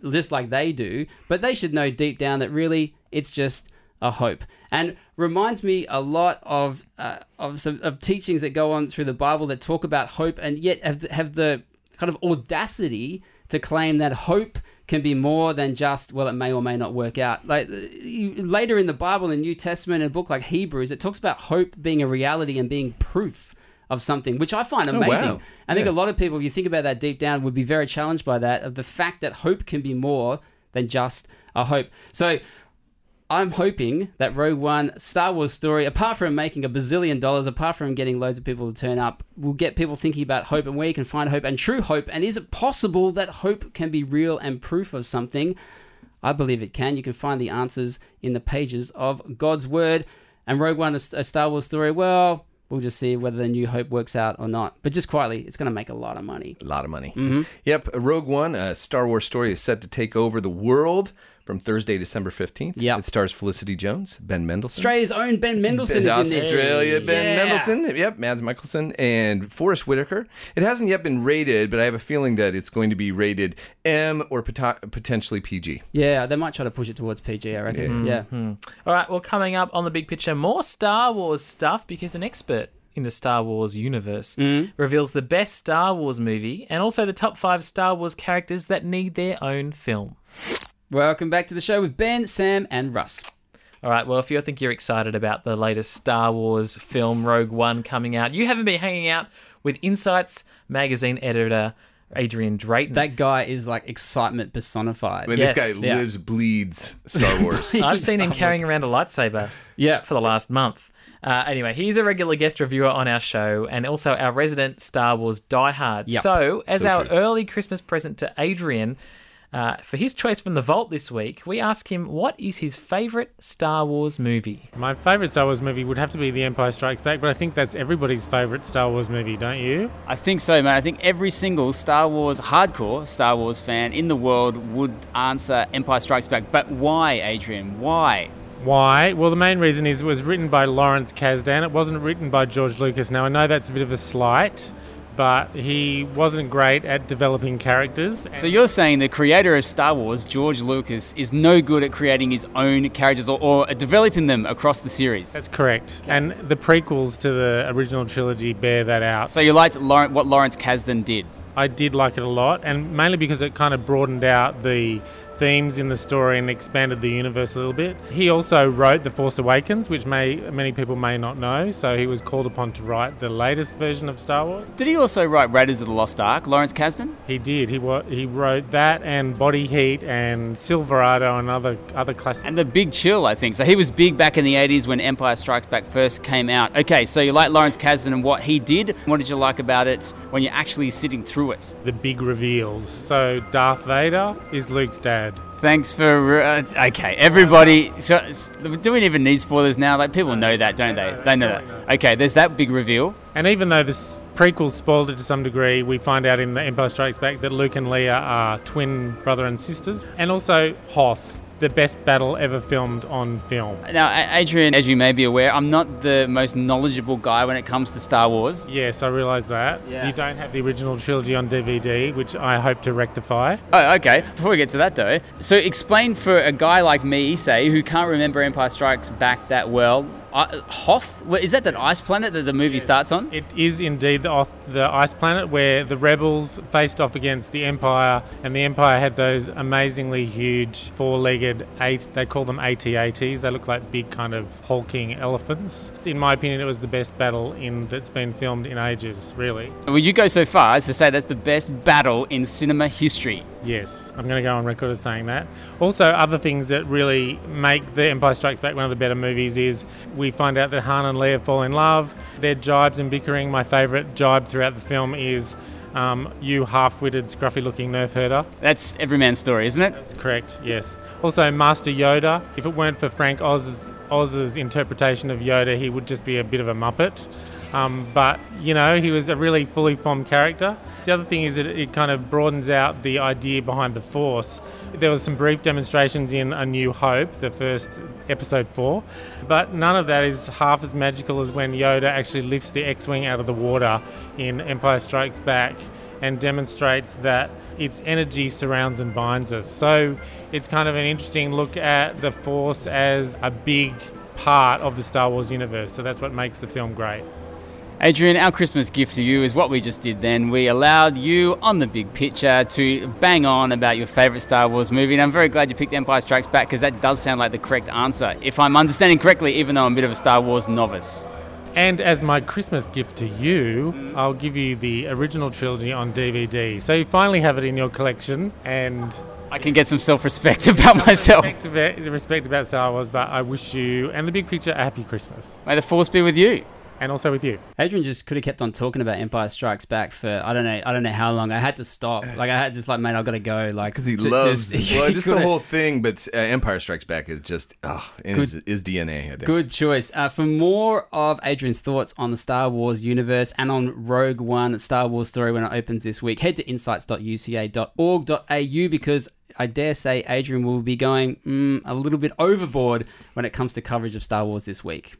just like they do. But they should know deep down that really it's just a hope, and reminds me a lot of uh, of some of teachings that go on through the Bible that talk about hope, and yet have have the kind of audacity to claim that hope can be more than just well it may or may not work out like you, later in the bible in the new testament in a book like hebrews it talks about hope being a reality and being proof of something which i find Oh, amazing wow. i think Yeah. a lot of people if you think about that deep down would be very challenged by that of the fact that hope can be more than just a hope so I'm hoping that Rogue One Star Wars story, apart from making a bazillion dollars, apart from getting loads of people to turn up, will get people thinking about hope and where you can find hope and true hope. And is it possible that hope can be real and proof of something? I believe it can. You can find the answers in the pages of God's Word. And Rogue One, a a Star Wars story, well, we'll just see whether the New Hope works out or not. But just quietly, it's going to make a lot of money. A lot of money. Mhm. Yep. Rogue One, a Star Wars story, is set to take over the world from Thursday, December 15th. Yep. It stars Felicity Jones, Ben Mendelsohn. Australia's own Ben Mendelsohn is in this. Australia, Ben Yeah. Mendelsohn. Yep, Mads Mikkelsen and Forest Whitaker. It hasn't yet been rated, but I have a feeling that it's going to be rated M or pot- potentially PG. Yeah, they might try to push it towards PG, I reckon. Yeah. Mm-hmm. All right, well, coming up on the big picture, more Star Wars stuff because an expert in the Star Wars universe mm. reveals the best Star Wars movie and also the top five Star Wars characters that need their own film. Welcome back to the show with Ben, Sam, and Russ. All right, well, if you think you're excited about the latest Star Wars film Rogue One coming out, you haven't been hanging out with Insights magazine editor Adrian Drayton. That guy is like excitement personified. I mean, Yes. this guy Yeah. lives, bleeds Star Wars. I've seen him carrying around a lightsaber Yeah. for the last month. Uh, anyway, he's a regular guest reviewer on our show and also our resident Star Wars diehard. Yep. So, as So our true. early Christmas present to Adrian, uh, for his choice from the vault this week, we ask him what is his favorite Star Wars movie. My favourite Star Wars movie would have to be The Empire Strikes Back, but I think that's everybody's favourite Star Wars movie, don't you? I think so, man. I think every single Star Wars, hardcore Star Wars fan in the world would answer Empire Strikes Back. But why, Adrian? Why? Why? Well, the main reason is it was written by Lawrence Kasdan. It wasn't written by George Lucas. Now, I know that's a bit of a slight, but he wasn't great at developing characters. So you're saying the creator of Star Wars, George Lucas, is no good at creating his own characters or, or developing them across the series? That's correct. And the prequels to the original trilogy bear that out. So you liked Lawrence, what Lawrence Kasdan did? I did like it a lot, and mainly because it kind of broadened out the themes in the story and expanded the universe a little bit. He also wrote The Force Awakens, which may many people may not know. So he was called upon to write the latest version of Star Wars. Did he also write Raiders of the Lost Ark, Lawrence Kasdan? He did. He wa- he wrote that and Body Heat and Silverado and other other classics. And The Big Chill, I think. So he was big back in the 80s when Empire Strikes Back first came out. Okay, so you like Lawrence Kasdan and what he did. What did you like about it when you're actually sitting through it? the big reveals. So Darth Vader is Luke's dad. Thanks for uh, okay, everybody. So, do we even need spoilers now? Like people know that, don't they? They know that. Okay, there's that big reveal. And even though this prequel spoiled it to some degree, we find out in The Empire Strikes Back that Luke and Leia are twin brother and sisters. And also Hoth, the best battle ever filmed on film. Now, Adrian, as you may be aware, I'm not the most knowledgeable guy when it comes to Star Wars. Yes, I realise that. Yeah. You don't have the original trilogy on DVD, which I hope to rectify. Oh, okay. Before we get to that, though, so explain for a guy like me, say, who can't remember Empire Strikes Back that well. Uh, Hoth? Is that that ice planet that the movie starts on? It is indeed the, off, the ice planet where the rebels faced off against the Empire, and the Empire had those amazingly huge four-legged eight. They call them AT-ATs. They look like big kind of hulking elephants. In my opinion, it was the best battle in that's been filmed in ages. Really. Would you go so far as to say that's the best battle in cinema history? Yes, I'm going to go on record as saying that. Also, other things that really make The Empire Strikes Back one of the better movies is we find out that Han and Leia fall in love. Their jibes and bickering. My favourite jibe throughout the film is um, you half-witted, scruffy-looking nerf herder. That's every man's story, isn't it? That's correct. Yes. Also, Master Yoda. If it weren't for Frank Oz's, Oz's interpretation of Yoda, he would just be a bit of a muppet. Um, but you know, he was a really fully formed character. The other thing is that it kind of broadens out the idea behind the Force. There was some brief demonstrations in A New Hope, the first episode four, but none of that is half as magical as when Yoda actually lifts the X-wing out of the water in Empire Strikes Back and demonstrates that its energy surrounds and binds us. So it's kind of an interesting look at the Force as a big part of the Star Wars universe. So that's what makes the film great. Adrian, our Christmas gift to you is what we just did then. We allowed you on the big picture to bang on about your favourite Star Wars movie, and I'm very glad you picked Empire Strikes Back because that does sound like the correct answer, if I'm understanding correctly, even though I'm a bit of a Star Wars novice. And as my Christmas gift to you, I'll give you the original trilogy on DVD. So you finally have it in your collection, and I can get some self respect about myself. respect, respect about Star Wars, but I wish you and the big picture a happy Christmas. May the Force be with you. And also with you. Adrian just could have kept on talking about Empire Strikes Back for I don't know I don't know how long. I had to stop. Like I had just like, mate, I've got to go. Like because he ju- loves just- well, just the whole thing. But uh, Empire Strikes Back is just oh, in Good- his, his DNA. I think. Good choice. Uh, for more of Adrian's thoughts on the Star Wars universe and on Rogue One Star Wars story when it opens this week, head to insights.uca.org.au because I dare say Adrian will be going mm, a little bit overboard when it comes to coverage of Star Wars this week.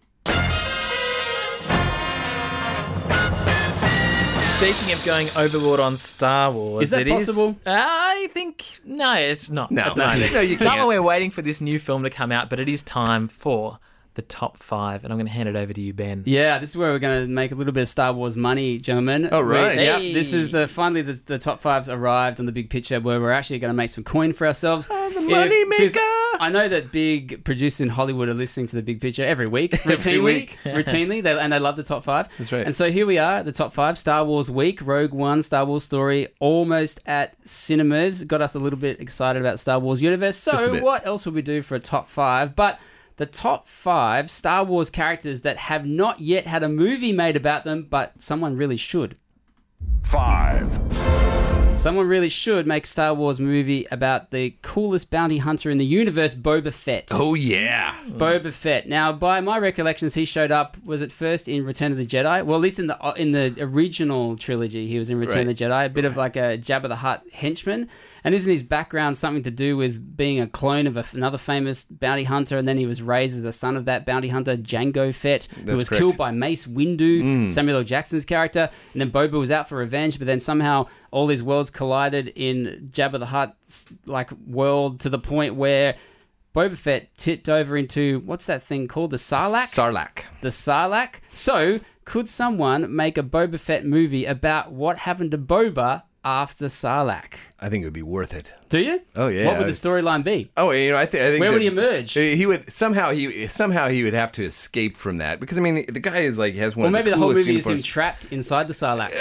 Speaking of going overboard on Star Wars, Is that it possible? Uh, I think no, it's not. No. at the moment. No, you Not when can't. we're waiting for this new film to come out, but it is time for the top five, and I'm going to hand it over to you, Ben. Yeah, this is where we're going to make a little bit of Star Wars money, gentlemen. Oh, right. We- Hey. Yep, this is the finally the, the top five's arrived on the big picture where we're actually going to make some coin for ourselves. Oh, the If- maker. I know that big producers in Hollywood are listening to the big picture every week, routinely, Every week. routinely, they, and they love the top five. That's right. And so here we are at the top five Star Wars week, Rogue One, Star Wars story, almost at cinemas. Got us a little bit excited about Star Wars universe. So what else would we do for a top five? But the top five Star Wars characters that have not yet had a movie made about them, but someone really should. Five. Someone really should make a Star Wars movie about the coolest bounty hunter in the universe, Boba Fett. Oh yeah. Boba Fett. Now, by my recollections, he showed up. Was it first in Return of the Jedi? Well, at least in the uh, in the original trilogy, he was in Return of the Jedi. A bit of like a Jabba the Hutt henchman. And isn't his background something to do with being a clone of a, another famous bounty hunter? And then he was raised as the son of that bounty hunter, Jango Fett, who was correct. killed by Mace Windu, mm. Samuel L. Jackson's character. And then Boba was out for revenge, but then somehow all these worlds collided in Jabba the Hutt's like world to the point where Boba Fett tipped over into what's that thing called? The Sarlacc? Sarlacc. the Sarlacc. So, could someone make a Boba Fett movie about what happened to Boba after Sarlacc? I think it would be worth it. Do you? Oh, yeah. What would the storyline be? Oh, you know, I, th- I think Where would he emerge? He would somehow he somehow he would have to escape from that because I mean the guy is like has one. Of maybe the, the, whole movie is him trapped inside the Sarlacc,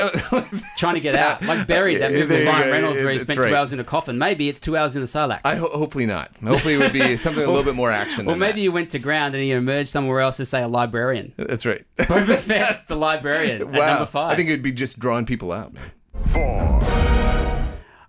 trying to get out, like buried. That movie with Ryan. Reynolds, where he spent right. two hours in a coffin. Maybe it's two hours in the Sarlacc. I ho- hopefully not. Hopefully it would be something a little bit more action. or than maybe you went to ground and he emerged somewhere else as, say, a librarian. that's right. Boba Fett, the librarian, wow, number five. I think it'd be just drawing people out, man. Four.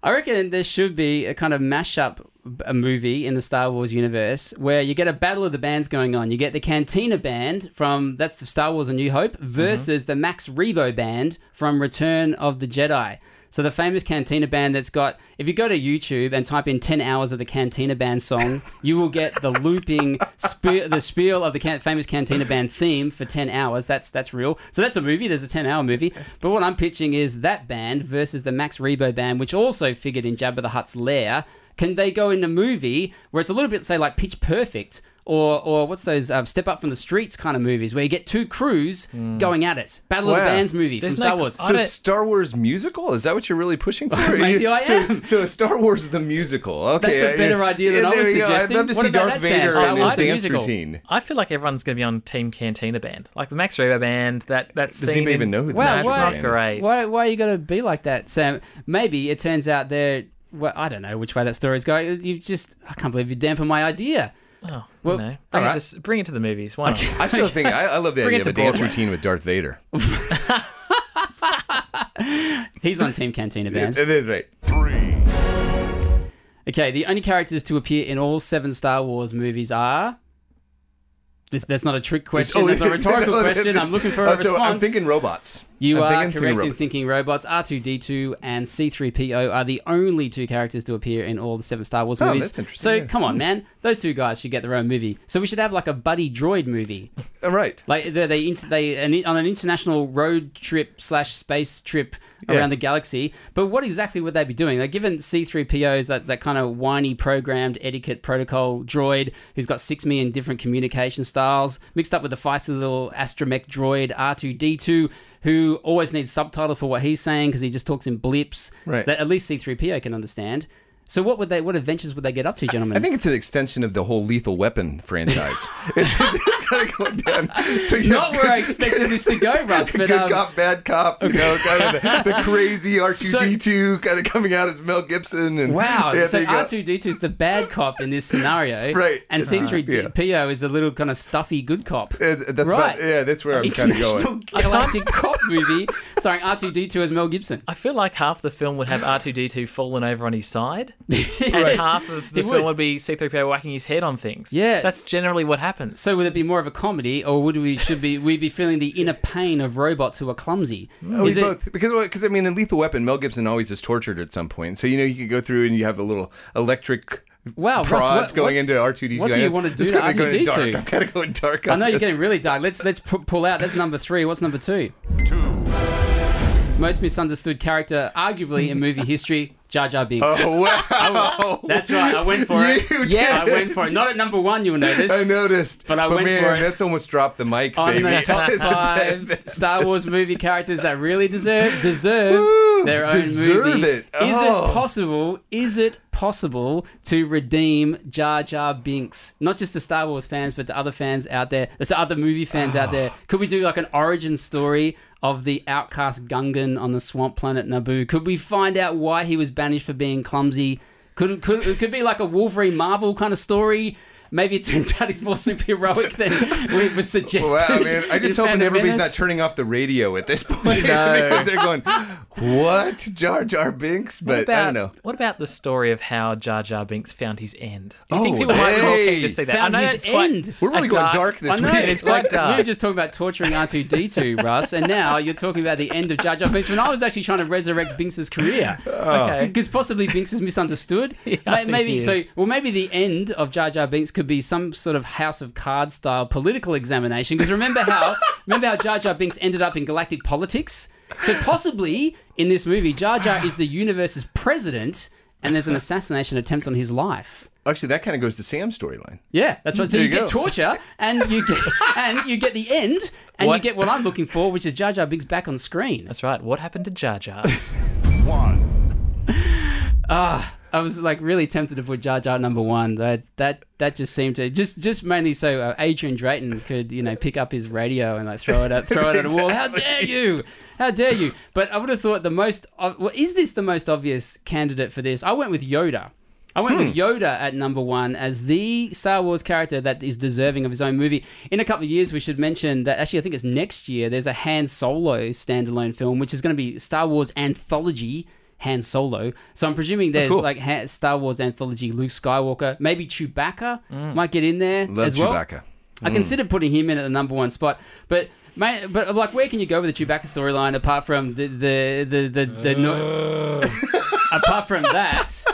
I reckon there should be a kind of mashup a movie in the Star Wars universe where you get a battle of the bands going on. You get the Cantina band from that's the Star Wars: A New Hope mm-hmm. versus the Max Rebo band from Return of the Jedi. So the famous Cantina band that's got if you go to YouTube and type in 10 hours of the Cantina band song, you will get the looping spe- the spiel of the can- famous Cantina band theme for 10 hours. That's that's real. So that's a movie. There's a 10 hour movie. But what I'm pitching is that band versus the Max Rebo band, which also figured in Jabba the Hutt's lair. Can they go in a movie where it's a little bit, say, like Pitch Perfect, or or what's those um, Step Up from the Streets kind of movies where you get two crews going at it? Battle of the Bands movie There's from no- Star Wars. So Star Wars musical? Is that what you're really pushing for? Maybe I so, am. So Star Wars the musical. Okay, That's a better idea than I was you go. I'd suggesting. love to What see Darth that, Vader Star in his dance musical. routine. I feel like everyone's going to be on Team Cantina Band, like the Max Rebo band. That that Does scene anybody in- even know who the Wow, Max That's why- not band great. Why, why are you going to be like that, Sam? Maybe it turns out they're. Well, I don't know which way that story's going. You just, I can't believe you dampen my idea. Oh, Well, no. all Bring, right. it to, bring it to the movies. Why not? I still think I, I love the Bring idea it of to a dance Broadway. routine with Darth Vader. He's on Team Cantina Bands. It is right. Three. Okay, the only characters to appear in all seven Star Wars movies are. This, that's not a trick question. Oh, that's a rhetorical no, question. I'm looking for a oh, so response. I'm thinking robots. You I'm are correct in thinking robots. R2D2 and C3PO are the only two characters to appear in all the seven Star Wars movies. Oh, movies. that's interesting, So yeah. come on, man, those two guys should get their own movie. So we should have like a buddy droid movie, All oh, right. like they they, they on an international road trip slash space trip Yeah. around the galaxy. But what exactly would they be doing? Like given C3PO is that that kind of whiny programmed etiquette protocol droid who's got six million different communication styles mixed up with the feisty little astromech droid R2D2 who always needs subtitle for what he's saying because he just talks in blips Right. that at least C3PO can understand. So what would they what adventures would they get up to, gentlemen? I think it's an extension of the whole Lethal Weapon franchise. it's, it's kind of going down. So you not where I expected this to go, Russ. But good um, cop, bad cop. You know, kind of the, the crazy R2D2 kind of coming out as Mel Gibson. And Wow. yeah, so there you go. R2D2 is the bad cop in this scenario. Right. And Uh-huh. C3PO is the little kind of stuffy good cop. Uh, that's right. about, yeah, that's where I'm kind of International going. Galactic Cop movie starring R2D2 as Mel Gibson. I feel like half the film would have R2D2 fallen over on his side, and Right. half of the It film would. would be C3PO whacking his head on things. Yeah. That's generally what happens. So would it be more of a comedy, or would we should be we be feeling the inner pain of robots who are clumsy? Oh, is we it both because because I mean in Lethal Weapon Mel Gibson always is tortured at some point so you know you could go through and you have a little electric Wow, Russ, what- going what- into R2D2 what do you want to do It's to gonna R2D2? dark I'm kind of going dark I on know you're this. getting really dark. Let's let's pu- pull out. That's number three. What's number two? Two. Most misunderstood character, arguably in movie history, Jar Jar Binks. oh wow That's right. I went for it. You Yeah, I went for it. Not at number one, you'll notice. I noticed But I went man for it. that's almost dropped the mic on baby the top five Star Wars movie characters that really deserve deserve Woo, their own deserve movie. it. Is Oh. it possible? Is it possible to redeem Jar Jar Binks? Not just to Star Wars fans, but to other fans out there. There's other movie fans out there. Could we do like an origin story? Of the outcast Gungan on the swamp planet Naboo, could we find out why he was banished for being clumsy? Could could it could be like a Wolverine Marvel kind of story? Maybe it turns out he's more superheroic than we was suggested. Wow, man! I just in hoping everybody's not turning off the radio at this point. No. They're going, "What, Jar Jar Binks?" What But about, I don't know. What about the story of how Jar Jar Binks found his end? Do you think Oh, people might be more keen hey, to see that? found I know his it's quite end. We're really a going dark this I know, week. It's quite like, we were just talking about torturing R2D2, Russ, and now you're talking about the end of Jar Jar Binks when I was actually trying to resurrect Binks' career. Oh. Okay. Because possibly Binks is misunderstood. Yeah, I think maybe he so. Well, maybe the end of Jar Jar Binks could be some sort of House of Cards style political examination. Because remember how remember how Jar Jar Binks ended up in galactic politics. So possibly in this movie, Jar Jar is the universe's president, and there's an assassination attempt on his life. Actually, that kind of goes to Sam's storyline. Yeah, that's right. So There you, you get torture, and you get and you get the end, and you get what I'm looking for, which is Jar Jar Binks back on screen. That's right. What happened to Jar Jar? One. Ah, I was like really tempted to put Jar Jar number one. That that that just seemed to just just mainly so uh, Adrian Drayton could you know pick up his radio and like throw it at throw it at a wall. How dare you? How dare you? But I would have thought the most. Well, is this the most obvious candidate for this? I went with Yoda. I went with Yoda at number one as the Star Wars character that is deserving of his own movie. In a couple of years, we should mention that actually, I think it's next year, there's a Han Solo standalone film, which is going to be Star Wars anthology Han Solo. So I'm presuming there's cool. like Star Wars anthology Luke Skywalker, maybe Chewbacca might get in there Love as well. Chewbacca. I Mm. considered putting him in at the number one spot, but. But like, where can you go with the Chewbacca storyline apart from the the the the, the no- apart from that?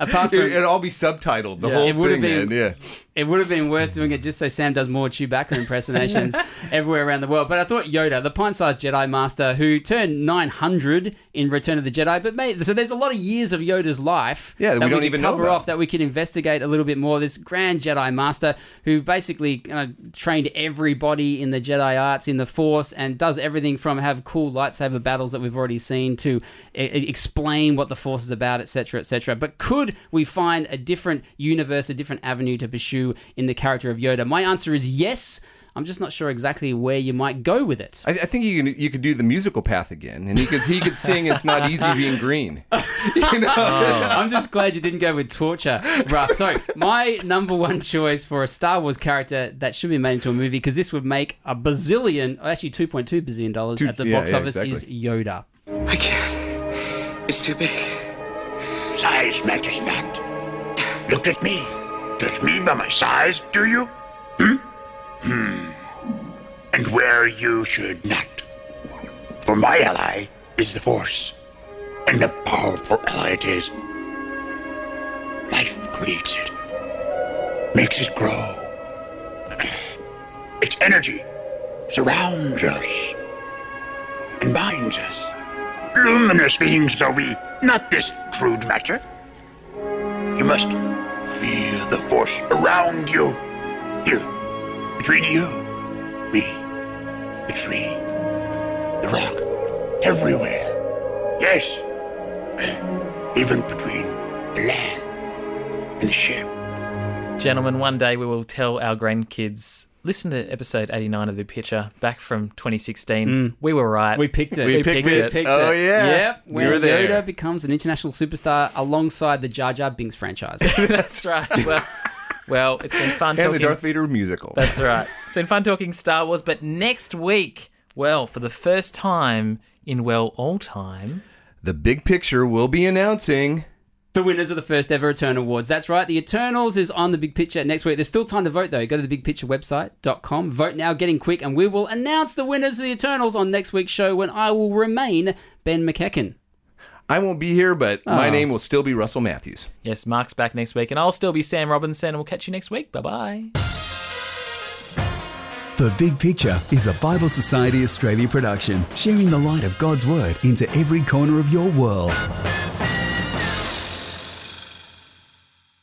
Apart from It, would all be subtitled. The Yeah. whole It thing, been- man. Yeah. It would have been worth doing it just so Sam does more Chewbacca impersonations everywhere around the world. But I thought Yoda, the pint-sized Jedi Master, who turned 900 in Return of the Jedi, but mate, so there's a lot of years of Yoda's life Yeah, that we don't could even know cover about. off that we can investigate a little bit more. This grand Jedi Master who basically kind of trained everybody in the Jedi arts in the Force and does everything from have cool lightsaber battles that we've already seen to e- explain what the Force is about, etc., etc. But could we find a different universe, a different avenue to pursue in the character of Yoda? My answer is yes. I'm just not sure exactly where you might go with it. I, I think you can, you could do the musical path again, and he could he could sing "It's Not Easy Being Green." You know? Oh. I'm just glad you didn't go with torture, Russ. So my number one choice for a Star Wars character that should be made into a movie because this would make a bazillion, actually 2.2 bazillion dollars Two- at the yeah, box yeah, office is. Yoda. I can't. It's too big. Size matters not. Look at me. Judge me by my size, do you? Hmm? Hmm. And where you should not. For my ally is the Force. And a powerful ally it is. Life creates it. Makes it grow. Its energy surrounds us. And binds us. Luminous beings are we, not this crude matter. You must feel the force around you. Here, between you, me, the tree, the rock, everywhere. Yes, even between the land and the ship. Gentlemen, one day we will tell our grandkids. Listen to episode 89 of the picture back from 2016. We were right. Mm. We picked it. We picked it. Oh, yeah. Yep. We were there. Yoda becomes an international superstar alongside the Jar Jar Binks franchise. That's right. Well, well, it's been fun and the. Darth Vader musical. That's right. It's been fun talking Star Wars, but next week, well, for the first time in well all time, the big picture will be announcing. The winners of the first ever Eternal Awards. That's right. The Eternals is on the Big Picture next week. There's still time to vote though. Go to the bigpicturewebsite.com. Vote now, getting quick, and we will announce the winners of the Eternals on next week's show when I will remain Ben McEachen. I won't be here, but my Oh. name will still be Russell Matthews. yes, Mark's back next week, and I'll still be Sam Robinson, and we'll catch you next week. Bye bye. The Big Picture is a Bible Society Australia production, sharing the light of God's Word into every corner of your world.